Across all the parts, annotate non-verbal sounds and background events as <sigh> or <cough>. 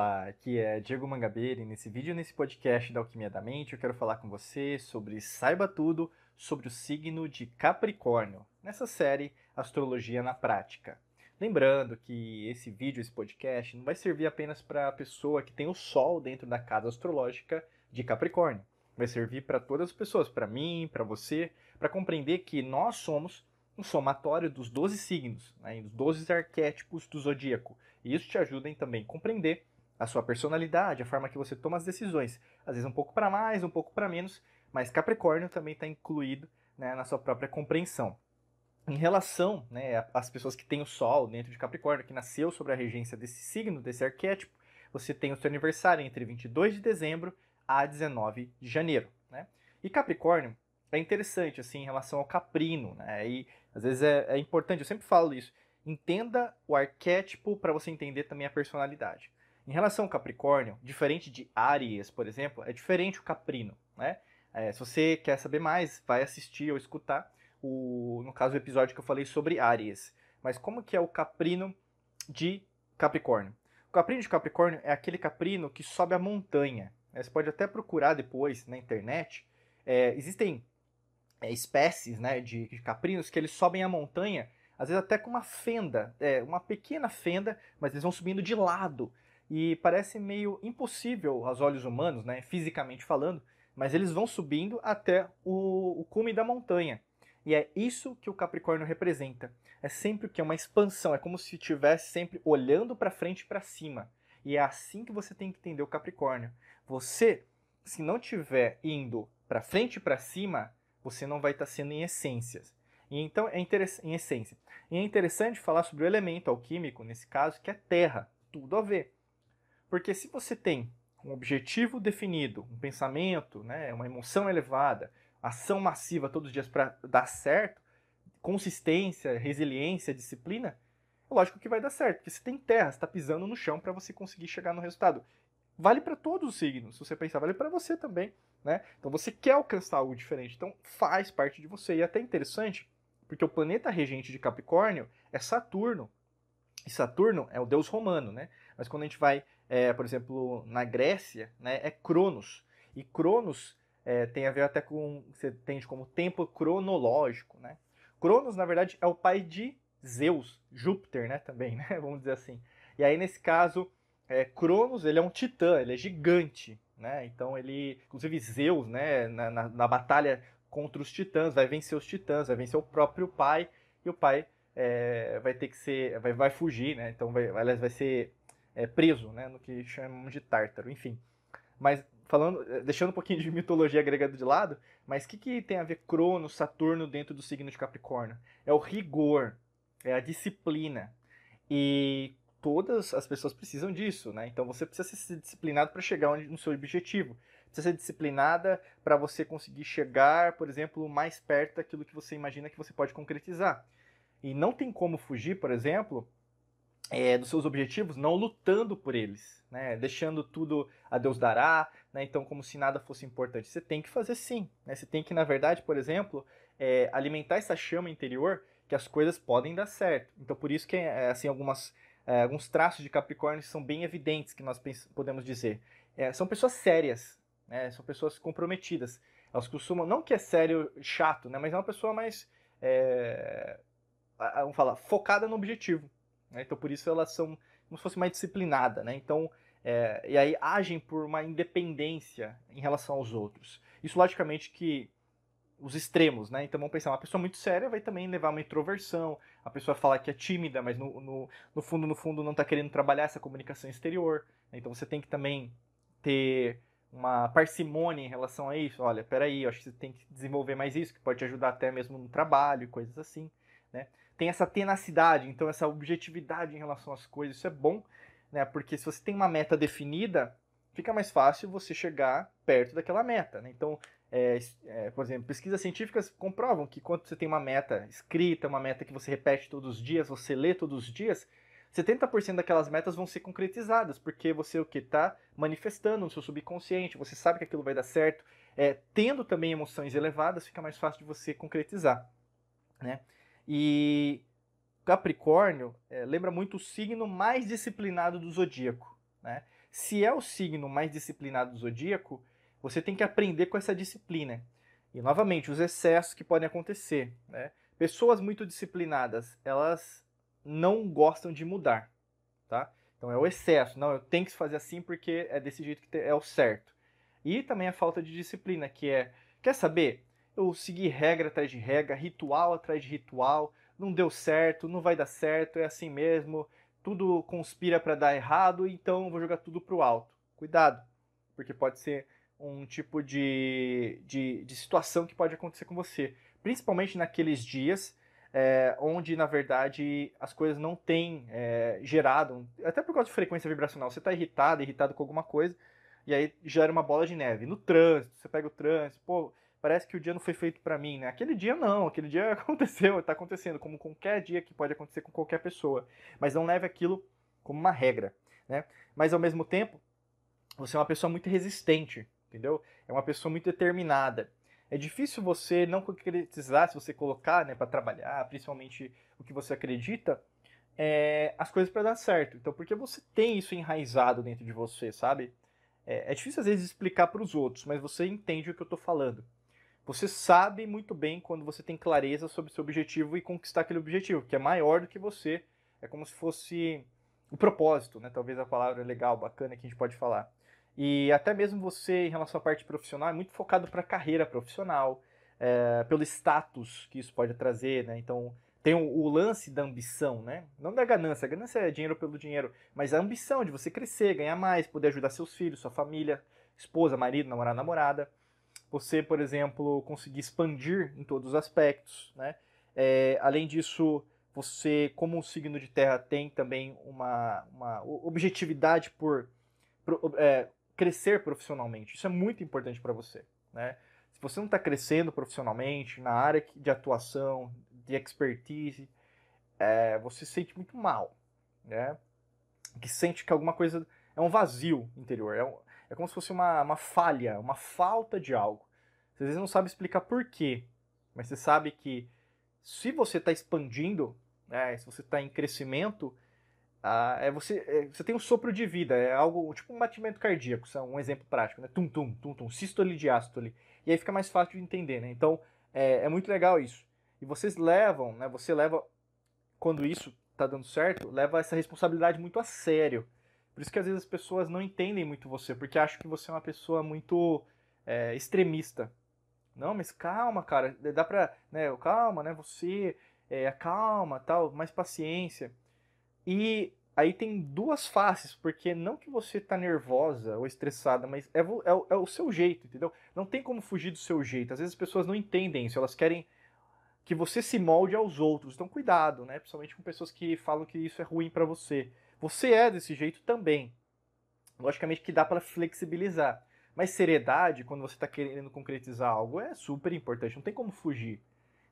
Olá, aqui é Diego Mangabeira e nesse vídeo, nesse podcast da Alquimia da Mente, eu quero falar com você sobre Saiba Tudo sobre o signo de Capricórnio, nessa série Astrologia na Prática. Lembrando que esse vídeo, esse podcast, não vai servir apenas para a pessoa que tem o Sol dentro da casa astrológica de Capricórnio. Vai servir para todas as pessoas, para mim, para você, para compreender que nós somos um somatório dos 12 signos, né, dos 12 arquétipos do zodíaco. E isso te ajuda em também compreender a sua personalidade, a forma que você toma as decisões. Às vezes um pouco para mais, um pouco para menos, mas Capricórnio também está incluído né, na sua própria compreensão. Em relação né, às pessoas que têm o Sol dentro de Capricórnio, que nasceu sobre a regência desse signo, desse arquétipo, você tem o seu aniversário entre 22 de dezembro a 19 de janeiro. Né? E Capricórnio é interessante assim em relação ao caprino, né? E às vezes é, é importante, eu sempre falo isso. Entenda o arquétipo para você entender também a personalidade. Em relação ao Capricórnio, diferente de Áries, por exemplo, é diferente o Caprino, né? É, se você quer saber mais, vai assistir ou escutar o, no caso, o episódio que eu falei sobre Áries. Mas como que é o Caprino de Capricórnio? O Caprino de Capricórnio é aquele Caprino que sobe a montanha. Né? Você pode até procurar depois na internet. É, existem é, espécies né, de, de, caprinos que eles sobem a montanha, às vezes até com uma fenda, é, uma pequena fenda, mas eles vão subindo de lado. E parece meio impossível aos olhos humanos, né, fisicamente falando, mas eles vão subindo até o, o cume da montanha. E é isso que o Capricórnio representa. É sempre o que é uma expansão, é como se estivesse sempre olhando para frente e para cima. E é assim que você tem que entender o Capricórnio. Você, se não estiver indo para frente e para cima, você não vai estar tá sendo em essências. E então é em essência. E é interessante falar sobre o elemento alquímico, nesse caso, que é terra. Tudo a ver. Porque se você tem um objetivo definido, um pensamento, né, uma emoção elevada, ação massiva todos os dias para dar certo, consistência, resiliência, disciplina, é lógico que vai dar certo, porque você tem terra, está pisando no chão para você conseguir chegar no resultado. Vale para todos os signos, se você pensar, vale para você também. Né? Então você quer alcançar algo diferente, então faz parte de você. E é até interessante, porque o planeta regente de Capricórnio é Saturno. E Saturno é o deus romano, né? Mas quando a gente vai, é, por exemplo, na Grécia, né, é Cronos. E Cronos é, tem a ver até com, você entende como tempo cronológico, né? Cronos, na verdade, é o pai de Zeus, Júpiter, né, também, <laughs> né? Vamos dizer assim. E aí, nesse caso, é, Cronos, ele é um titã, ele é gigante, né? Então ele, inclusive Zeus, né, na, na, na, batalha contra os titãs, vai vencer os titãs, vai vencer o próprio pai, e o pai é, vai ter que ser, vai, vai fugir, né? Então vai, vai, vai ser é, preso, né, no que chamamos de Tártaro, enfim. Mas falando, é, deixando um pouquinho de <laughs> mitologia grega de lado, mas o que, que tem a ver Cronos, Saturno dentro do signo de Capricórnio? É o rigor, é a disciplina. E todas as pessoas precisam disso, né? Então você precisa ser disciplinado para chegar no seu objetivo. Precisa ser disciplinada para você conseguir chegar, por exemplo, mais perto daquilo que você imagina que você pode concretizar. E não tem como fugir, por exemplo, é, dos seus objetivos não lutando por eles, né? Deixando tudo a Deus dará, né? Então como se nada fosse importante. Você tem que fazer sim, né? Você tem que, na verdade, por exemplo, é, alimentar essa chama interior que as coisas podem dar certo. Então por isso que é, assim algumas é, alguns traços de Capricórnio são bem evidentes que nós podemos dizer. É, são pessoas sérias, né? são pessoas comprometidas. Elas costumam, não que é sério chato, né? mas é uma pessoa mais, é, vamos falar, focada no objetivo. Né? Então por isso elas são como se fosse mais disciplinada. Né? Então, é, e aí agem por uma independência em relação aos outros. Isso logicamente que os extremos, né? Então vamos pensar, uma pessoa muito séria vai também levar uma introversão, a pessoa falar que é tímida, mas no, no, no fundo, no fundo, não está querendo trabalhar essa comunicação exterior. Né? Então você tem que também ter uma parcimônia em relação a isso. Olha, peraí, eu acho que você tem que desenvolver mais isso, que pode te ajudar até mesmo no trabalho coisas assim. Né? Tem essa tenacidade, então essa objetividade em relação às coisas, isso é bom, né? Porque se você tem uma meta definida, fica mais fácil você chegar perto daquela meta. Né? Então, é, é, por exemplo, pesquisas científicas comprovam que quando você tem uma meta escrita, uma meta que você repete todos os dias, você lê todos os dias, 70% daquelas metas vão ser concretizadas, porque você o que está manifestando no seu subconsciente, você sabe que aquilo vai dar certo, é, tendo também emoções elevadas, fica mais fácil de você concretizar, né? E Capricórnio é, lembra muito o signo mais disciplinado do zodíaco, né? se é o signo mais disciplinado do zodíaco, você tem que aprender com essa disciplina. E novamente, os excessos que podem acontecer. Né? Pessoas muito disciplinadas, elas não gostam de mudar. Tá? Então é o excesso. Não, eu tenho que fazer assim porque é desse jeito que é o certo. E também a falta de disciplina, que é, quer saber? Eu segui regra atrás de regra, ritual atrás de ritual, não deu certo, não vai dar certo, é assim mesmo, tudo conspira para dar errado, então eu vou jogar tudo pro alto. Cuidado, porque pode ser um tipo de, de, de situação que pode acontecer com você. Principalmente naqueles dias é, onde, na verdade, as coisas não têm é, gerado, até por causa de frequência vibracional, você está irritado, irritado com alguma coisa, e aí gera uma bola de neve. No trânsito, você pega o trânsito, pô, parece que o dia não foi feito para mim, né? Aquele dia não, aquele dia <laughs> aconteceu, está acontecendo, como qualquer dia que pode acontecer com qualquer pessoa. Mas não leve aquilo como uma regra, né? Mas ao mesmo tempo, você é uma pessoa muito resistente, entendeu? É uma pessoa muito determinada. É difícil você não concretizar, se você colocar né, para trabalhar, principalmente o que você acredita, é, as coisas para dar certo. Então, porque você tem isso enraizado dentro de você, sabe? É, é difícil às vezes explicar para os outros, mas você entende o que eu estou falando. Você sabe muito bem quando você tem clareza sobre seu objetivo e conquistar aquele objetivo, que é maior do que você. É como se fosse o propósito, né? Talvez a palavra legal, bacana que a gente pode falar. E até mesmo você, em relação à parte profissional, é muito focado para a carreira profissional, é, pelo status que isso pode trazer, né? Então, tem o, o, lance da ambição, né? Não da ganância, a ganância é dinheiro pelo dinheiro, mas a ambição de você crescer, ganhar mais, poder ajudar seus filhos, sua família, esposa, marido, namorado, namorada. Você, por exemplo, conseguir expandir em todos os aspectos, né? É, além disso, você, como um signo de terra, tem também uma, uma objetividade por, por é, crescer profissionalmente. Isso é muito importante para você. Né? Se você não está crescendo profissionalmente, na área de atuação, de expertise, é, você se sente muito mal. Né? Que sente que alguma coisa é um vazio interior. É, um, é como se fosse uma, uma falha, uma falta de algo. Você às vezes não sabe explicar por quê, mas você sabe que se você está expandindo, né, se você está em crescimento, ah, é você, é, você tem um sopro de vida, é algo tipo um batimento cardíaco, é um exemplo prático, né? Tum, tum, tum, tum, sístole, diástole. E aí fica mais fácil de entender, né? Então, é, é muito legal isso. E vocês levam, né? Você leva, quando isso tá dando certo, leva essa responsabilidade muito a sério. Por isso que às vezes as pessoas não entendem muito você, porque acham que você é uma pessoa muito é, extremista. Não, mas calma, cara, dá pra, né? Calma, né? Você, é, calma, tal, mais paciência. E aí tem duas faces, porque não que você está nervosa ou estressada, mas é, é, é, o seu jeito, entendeu? Não tem como fugir do seu jeito. Às vezes as pessoas não entendem isso, elas querem que você se molde aos outros. Então cuidado, né? Principalmente com pessoas que falam que isso é ruim para você. Você é desse jeito também. Logicamente que dá para flexibilizar. Mas seriedade, quando você está querendo concretizar algo, é super importante. Não tem como fugir.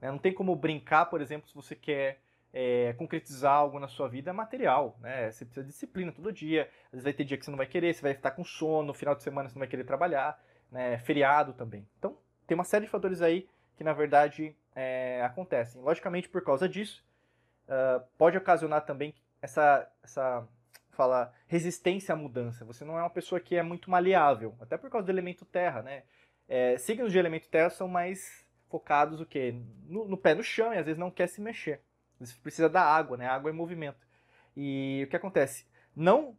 Né? Não tem como brincar, por exemplo, se você quer é, concretizar algo na sua vida material, né? Você precisa de disciplina todo dia. Às vezes vai ter dia que você não vai querer, você vai estar com sono, no final de semana você não vai querer trabalhar, né? Feriado também. Então, tem uma série de fatores aí que, na verdade, é, acontecem. Logicamente, por causa disso, uh, pode ocasionar também essa, essa fala, resistência à mudança. Você não é uma pessoa que é muito maleável, até por causa do elemento terra, né? É, signos de elemento terra são mais focados o quê? No, no pé no chão e às vezes não quer se mexer. Você precisa da água, né? Água é movimento. E o que acontece? Não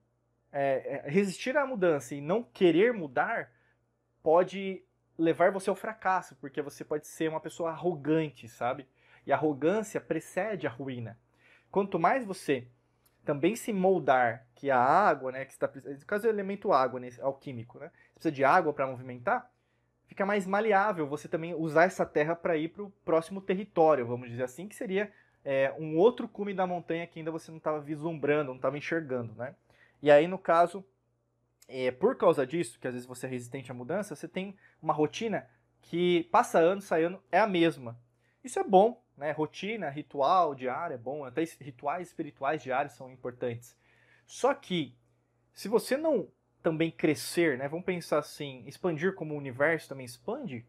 é, é, resistir à mudança e não querer mudar pode levar você ao fracasso, porque você pode ser uma pessoa arrogante, sabe? E a arrogância precede a ruína. Quanto mais você também se moldar que a água, né, que está no caso do elemento água, né, alquímico, né, você precisa de água para movimentar, fica mais maleável você também usar essa terra para ir para o próximo território, vamos dizer assim, que seria é, um outro cume da montanha que ainda você não estava vislumbrando, não estava enxergando, né? E aí, no caso, é, por causa disso, que às vezes você é resistente à mudança, você tem uma rotina que passa ano, sai ano, é a mesma. Isso é bom, né? Rotina, ritual diário é bom, até rituais espirituais diários são importantes. Só que, se você não também crescer, né? Vamos pensar assim, expandir como o universo também expande,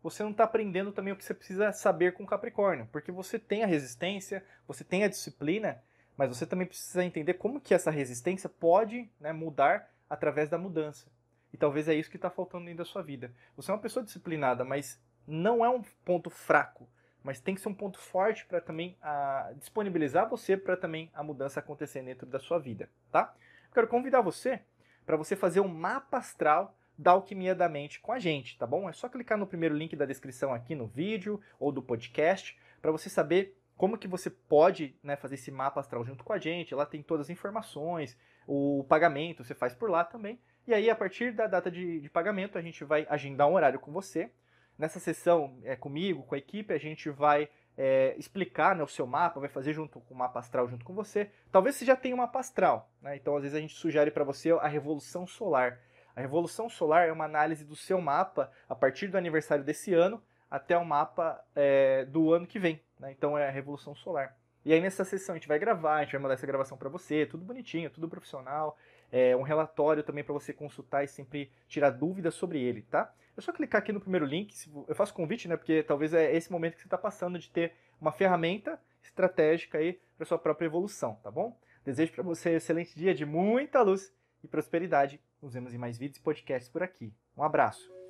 você não está aprendendo também o que você precisa saber com Capricórnio, porque você tem a resistência, você tem a disciplina, mas você também precisa entender como que essa resistência pode né, mudar através da mudança. E talvez é isso que está faltando dentro da sua vida. Você é uma pessoa disciplinada, mas não é um ponto fraco, mas tem que ser um ponto forte para também a, disponibilizar você para também a mudança acontecer dentro da sua vida, tá? Eu quero convidar você para você fazer um mapa astral da alquimia da mente com a gente, tá bom? É só clicar no primeiro link da descrição aqui no vídeo ou do podcast para você saber como que você pode né, fazer esse mapa astral junto com a gente. Lá tem todas as informações, o pagamento você faz por lá também. E aí, a partir da data de, de pagamento, a gente vai agendar um horário com você. Nessa sessão, é, comigo, com a equipe, a gente vai é, explicar né, o seu mapa, vai fazer junto com o mapa astral junto com você. Talvez você já tenha um mapa astral, né? então às vezes a gente sugere para você a revolução solar. A revolução solar é uma análise do seu mapa a partir do aniversário desse ano até o mapa é, do ano que vem. Né? Então é a revolução solar. E aí nessa sessão a gente vai gravar, a gente vai mandar essa gravação para você, tudo bonitinho, tudo profissional, é, um relatório também para você consultar e sempre tirar dúvidas sobre ele, tá? É só clicar aqui no primeiro link, eu faço convite, né? Porque talvez é esse momento que você está passando de ter uma ferramenta estratégica aí para sua própria evolução, tá bom? Desejo para você um excelente dia de muita luz e prosperidade. Nos vemos em mais vídeos e podcasts por aqui. Um abraço.